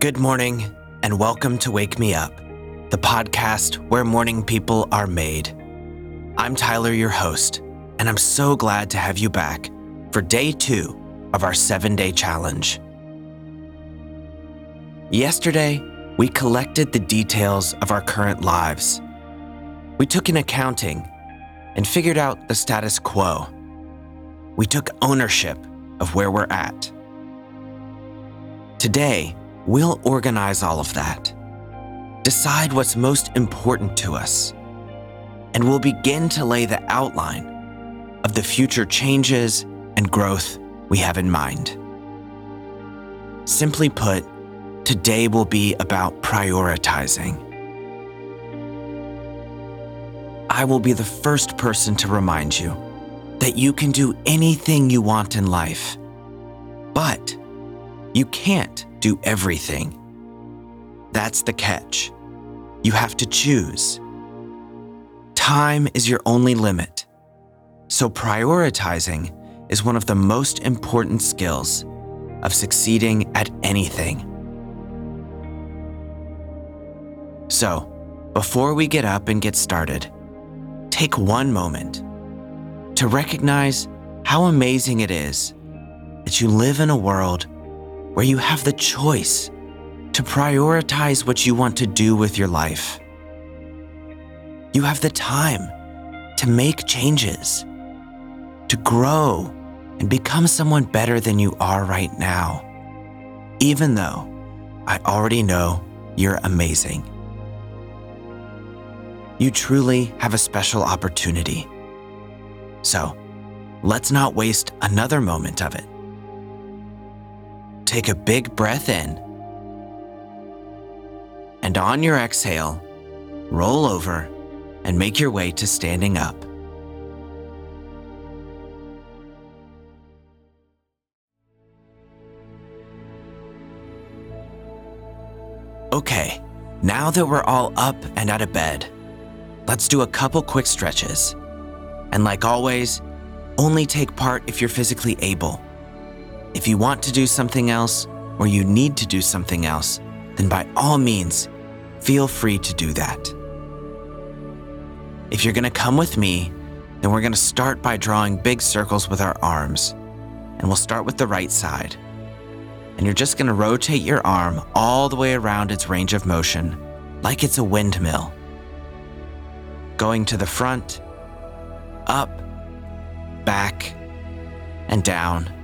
Good morning, and welcome to Wake Me Up, the podcast where morning people are made. I'm Tyler, your host, and I'm so glad to have you back for day two of our seven day challenge. Yesterday, we collected the details of our current lives. We took an accounting and figured out the status quo. We took ownership of where we're at. Today, We'll organize all of that, decide what's most important to us, and we'll begin to lay the outline of the future changes and growth we have in mind. Simply put, today will be about prioritizing. I will be the first person to remind you that you can do anything you want in life, but you can't do everything. That's the catch. You have to choose. Time is your only limit. So, prioritizing is one of the most important skills of succeeding at anything. So, before we get up and get started, take one moment to recognize how amazing it is that you live in a world where you have the choice to prioritize what you want to do with your life. You have the time to make changes, to grow and become someone better than you are right now, even though I already know you're amazing. You truly have a special opportunity. So, let's not waste another moment of it take a big breath in. And on your exhale, roll over and make your way to standing up. Okay, now that we're all up and out of bed, let's do a couple quick stretches. And like always, only take part if you're physically able. If you want to do something else, or you need to do something else, then by all means, feel free to do that. If you're going to come with me, then we're going to start by drawing big circles with our arms. And we'll start with the right side. And you're just going to rotate your arm all the way around its range of motion, like it's a windmill. Going to the front, up, back, and down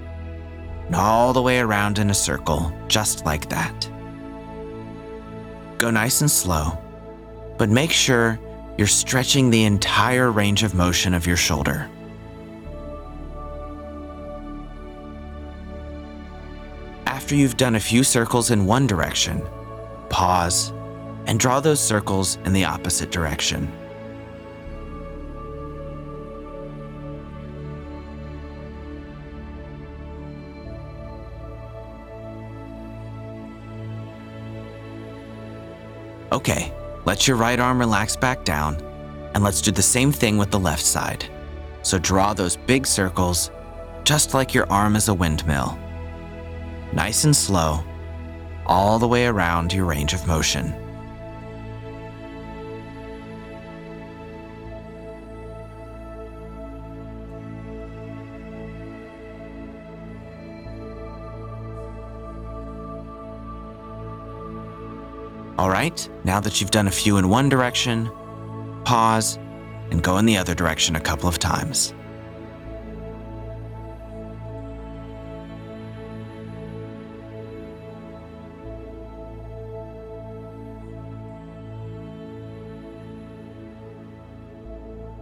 all the way around in a circle, just like that. Go nice and slow, but make sure you're stretching the entire range of motion of your shoulder. After you've done a few circles in one direction, pause and draw those circles in the opposite direction. Let your right arm relax back down, and let's do the same thing with the left side. So draw those big circles, just like your arm is a windmill. Nice and slow, all the way around your range of motion. All right, now that you've done a few in one direction, pause and go in the other direction a couple of times.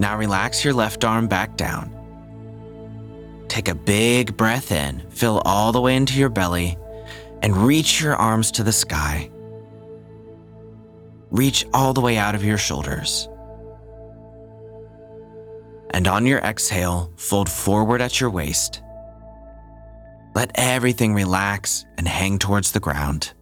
Now relax your left arm back down. Take a big breath in, fill all the way into your belly, and reach your arms to the sky reach all the way out of your shoulders. And on your exhale, fold forward at your waist. Let everything relax and hang towards the ground.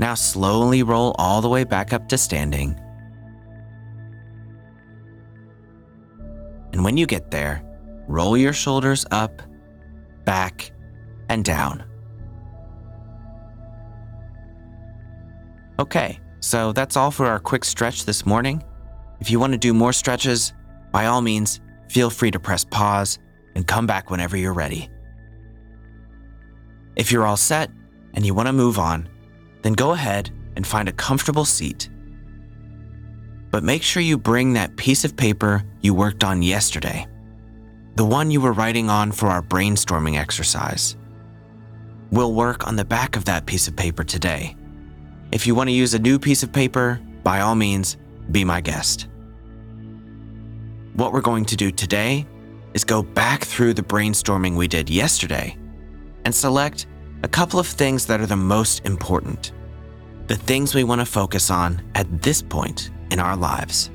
Now slowly roll all the way back up to standing. And when you get there, roll your shoulders up, back, and down. Okay, so that's all for our quick stretch this morning. If you want to do more stretches, by all means, feel free to press pause and come back whenever you're ready. If you're all set and you want to move on, then go ahead and find a comfortable seat. But make sure you bring that piece of paper you worked on yesterday, the one you were writing on for our brainstorming exercise. We'll work on the back of that piece of paper today. If you want to use a new piece of paper, by all means, be my guest. What we're going to do today is go back through the brainstorming we did yesterday and select a couple of things that are the most important, the things we want to focus on at this point in our lives.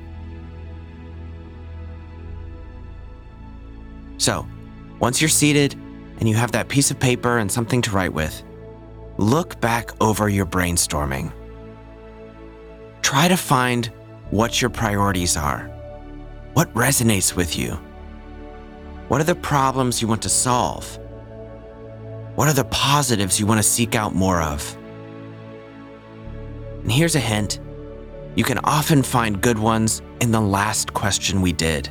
So, once you're seated and you have that piece of paper and something to write with, look back over your brainstorming. Try to find what your priorities are. What resonates with you? What are the problems you want to solve? What are the positives you want to seek out more of? And here's a hint you can often find good ones in the last question we did.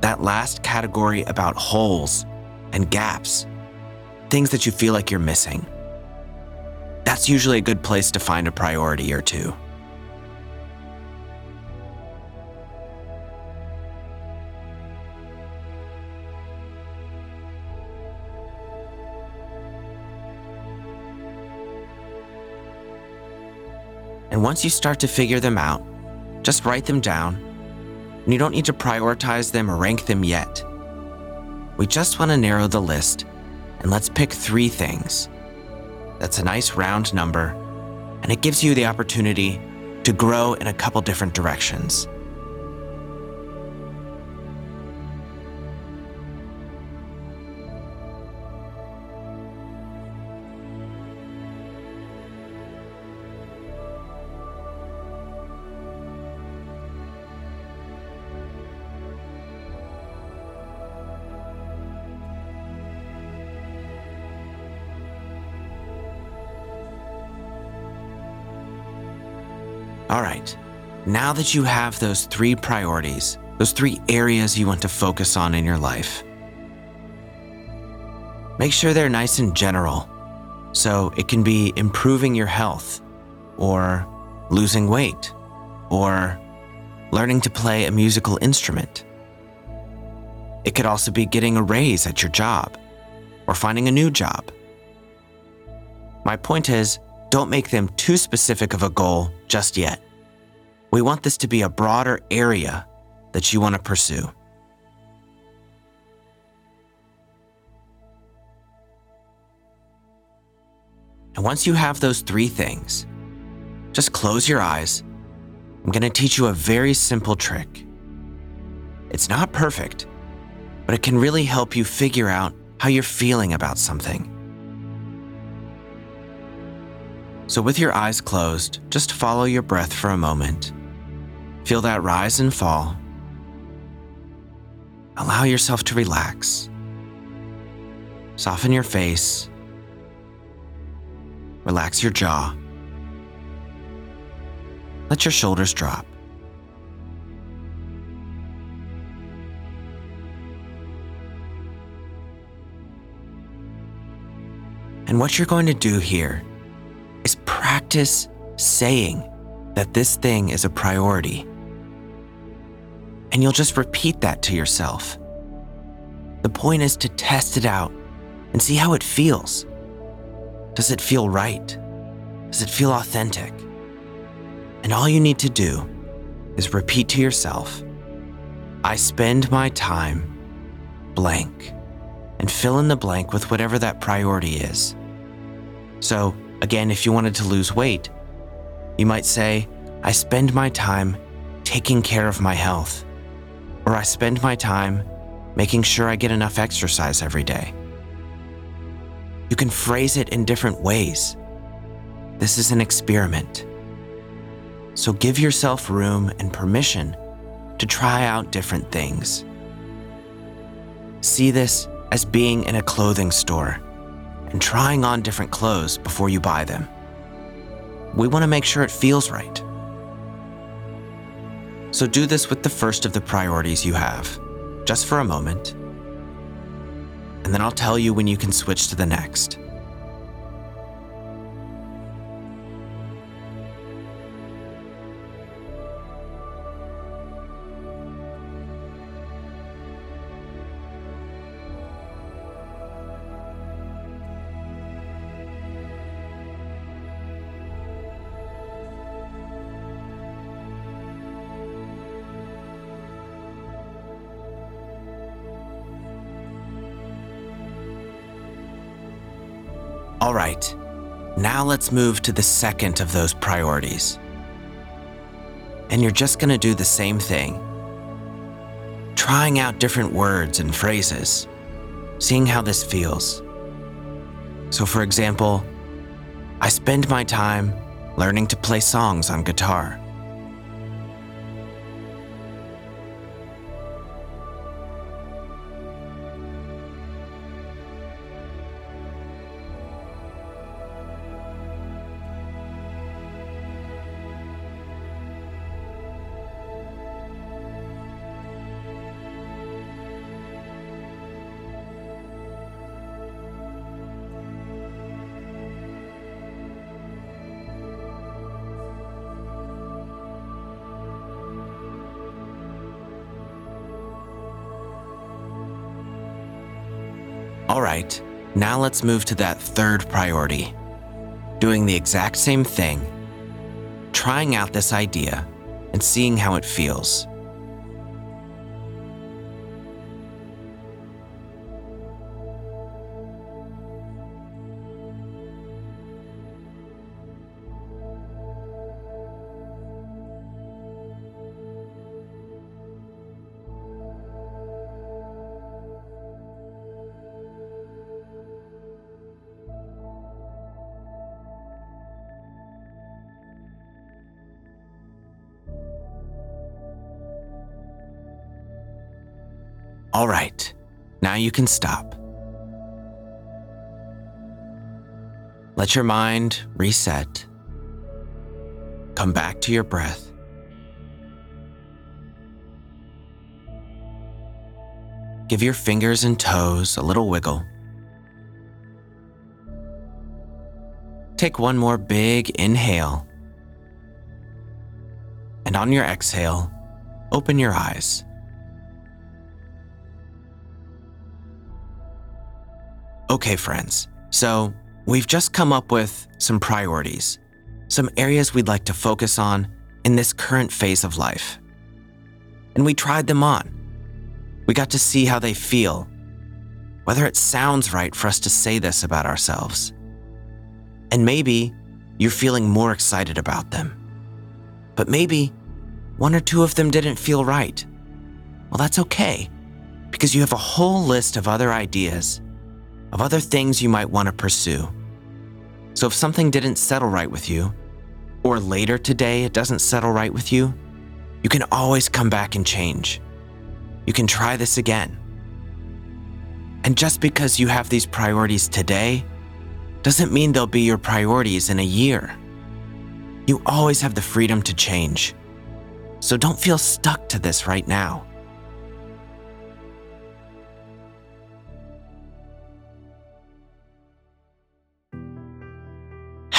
That last category about holes and gaps, things that you feel like you're missing that's usually a good place to find a priority or two. Once you start to figure them out, just write them down. And you don't need to prioritize them or rank them yet. We just want to narrow the list and let's pick three things that's a nice round number, and it gives you the opportunity to grow in a couple different directions. All right, now that you have those three priorities, those three areas you want to focus on in your life, make sure they're nice and general. So it can be improving your health, or losing weight, or learning to play a musical instrument. It could also be getting a raise at your job, or finding a new job. My point is, don't make them too specific of a goal just yet. We want this to be a broader area that you want to pursue. And once you have those three things, just close your eyes. I'm going to teach you a very simple trick. It's not perfect, but it can really help you figure out how you're feeling about something. So, with your eyes closed, just follow your breath for a moment. Feel that rise and fall. Allow yourself to relax. Soften your face. Relax your jaw. Let your shoulders drop. And what you're going to do here practice saying that this thing is a priority. And you'll just repeat that to yourself. The point is to test it out and see how it feels. Does it feel right? Does it feel authentic? And all you need to do is repeat to yourself I spend my time blank and fill in the blank with whatever that priority is. So, Again, if you wanted to lose weight, you might say, I spend my time taking care of my health, or I spend my time making sure I get enough exercise every day. You can phrase it in different ways. this is an experiment. So give yourself room and permission to try out different things. See this as being in a clothing store and trying on different clothes before you buy them. We want to make sure it feels right. So do this with the first of the priorities you have, just for a moment. And then I'll tell you when you can switch to the next. All right, now let's move to the second of those priorities. And you're just going to do the same thing. Trying out different words and phrases, seeing how this feels. So, for example, I spend my time learning to play songs on guitar. All right, now let's move to that third priority. Doing the exact same thing, trying out this idea, and seeing how it feels. All right, now you can stop. Let your mind reset. Come back to your breath. Give your fingers and toes a little wiggle. Take one more big inhale. And on your exhale, open your eyes. Okay, friends, so we've just come up with some priorities, some areas we'd like to focus on in this current phase of life. And we tried them on. We got to see how they feel, whether it sounds right for us to say this about ourselves. And maybe you're feeling more excited about them. But maybe one or two of them didn't feel right. Well, that's okay, because you have a whole list of other ideas of other things you might want to pursue. So if something didn't settle right with you, or later today it doesn't settle right with you, you can always come back and change. You can try this again. And just because you have these priorities today doesn't mean they'll be your priorities in a year. You always have the freedom to change. So don't feel stuck to this right now.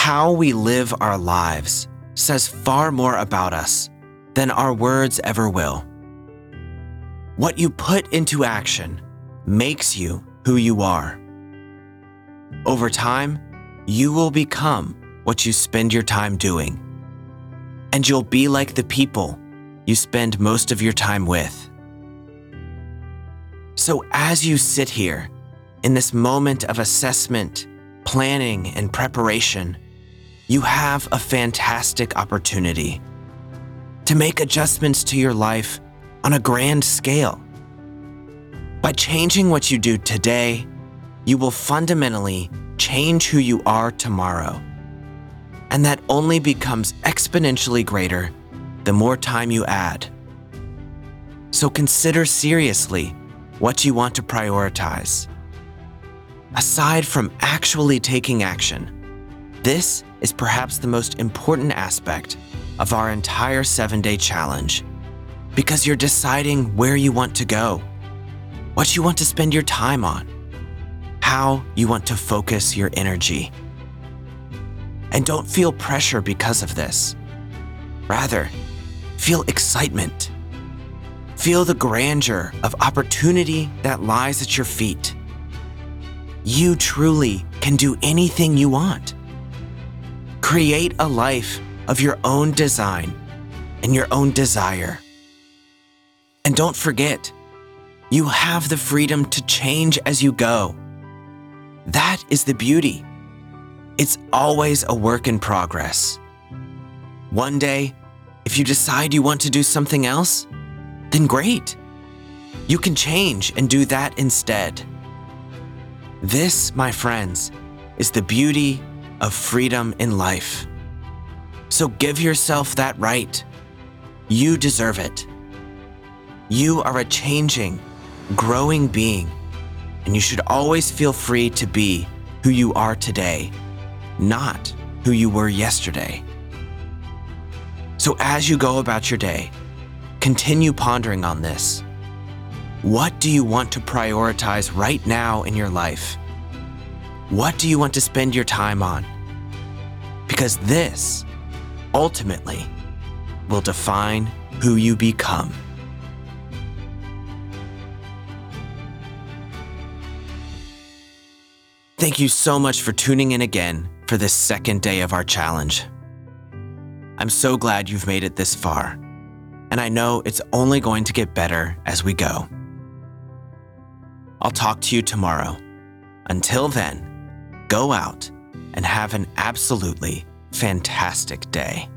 How we live our lives says far more about us than our words ever will. What you put into action makes you who you are. Over time, you will become what you spend your time doing. And you'll be like the people you spend most of your time with. So, as you sit here in this moment of assessment, planning, and preparation, you have a fantastic opportunity to make adjustments to your life on a grand scale. By changing what you do today, you will fundamentally change who you are tomorrow. And that only becomes exponentially greater the more time you add. So consider seriously what you want to prioritize. Aside from actually taking action, this is perhaps the most important aspect of our entire seven day challenge because you're deciding where you want to go, what you want to spend your time on, how you want to focus your energy. And don't feel pressure because of this. Rather, feel excitement. Feel the grandeur of opportunity that lies at your feet. You truly can do anything you want. Create a life of your own design and your own desire. And don't forget, you have the freedom to change as you go. That is the beauty. It's always a work in progress. One day, if you decide you want to do something else, then great. You can change and do that instead. This, my friends, is the beauty of freedom in life. So give yourself that right. You deserve it. You are a changing, growing being, and you should always feel free to be who you are today, not who you were yesterday. So as you go about your day, continue pondering on this. What do you want to prioritize right now in your life? What do you want to spend your time on? Because this, ultimately, will define who you become. Thank you so much for tuning in again for this second day of our challenge. I'm so glad you've made it this far, and I know it's only going to get better as we go. I'll talk to you tomorrow. Until then, go out and have an absolutely fantastic day.